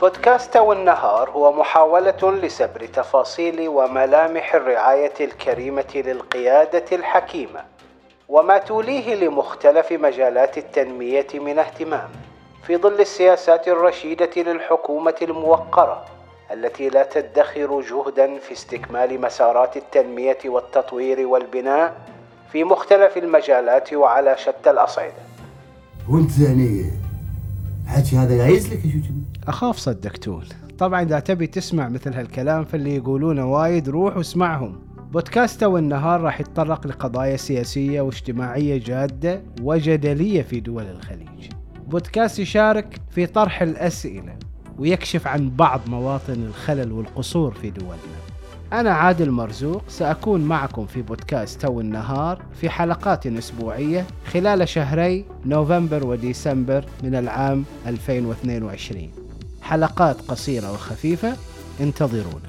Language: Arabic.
بودكاست والنهار هو محاولة لسبر تفاصيل وملامح الرعاية الكريمة للقيادة الحكيمة وما توليه لمختلف مجالات التنمية من اهتمام. في ظل السياسات الرشيدة للحكومة الموقرة التي لا تدخر جهدا في استكمال مسارات التنمية والتطوير والبناء في مختلف المجالات وعلى شتى الأصعدة. وانت يعني حكي هذا جايز لك شو أخاف صدقتون طبعا إذا تبي تسمع مثل هالكلام فاللي يقولونه وايد روح واسمعهم. بودكاست والنهار راح يتطرق لقضايا سياسية واجتماعية جادة وجدلية في دول الخليج. بودكاست يشارك في طرح الأسئلة ويكشف عن بعض مواطن الخلل والقصور في دولنا. أنا عادل مرزوق سأكون معكم في بودكاست تو النهار في حلقات أسبوعية خلال شهري نوفمبر وديسمبر من العام 2022 حلقات قصيرة وخفيفة انتظرونا.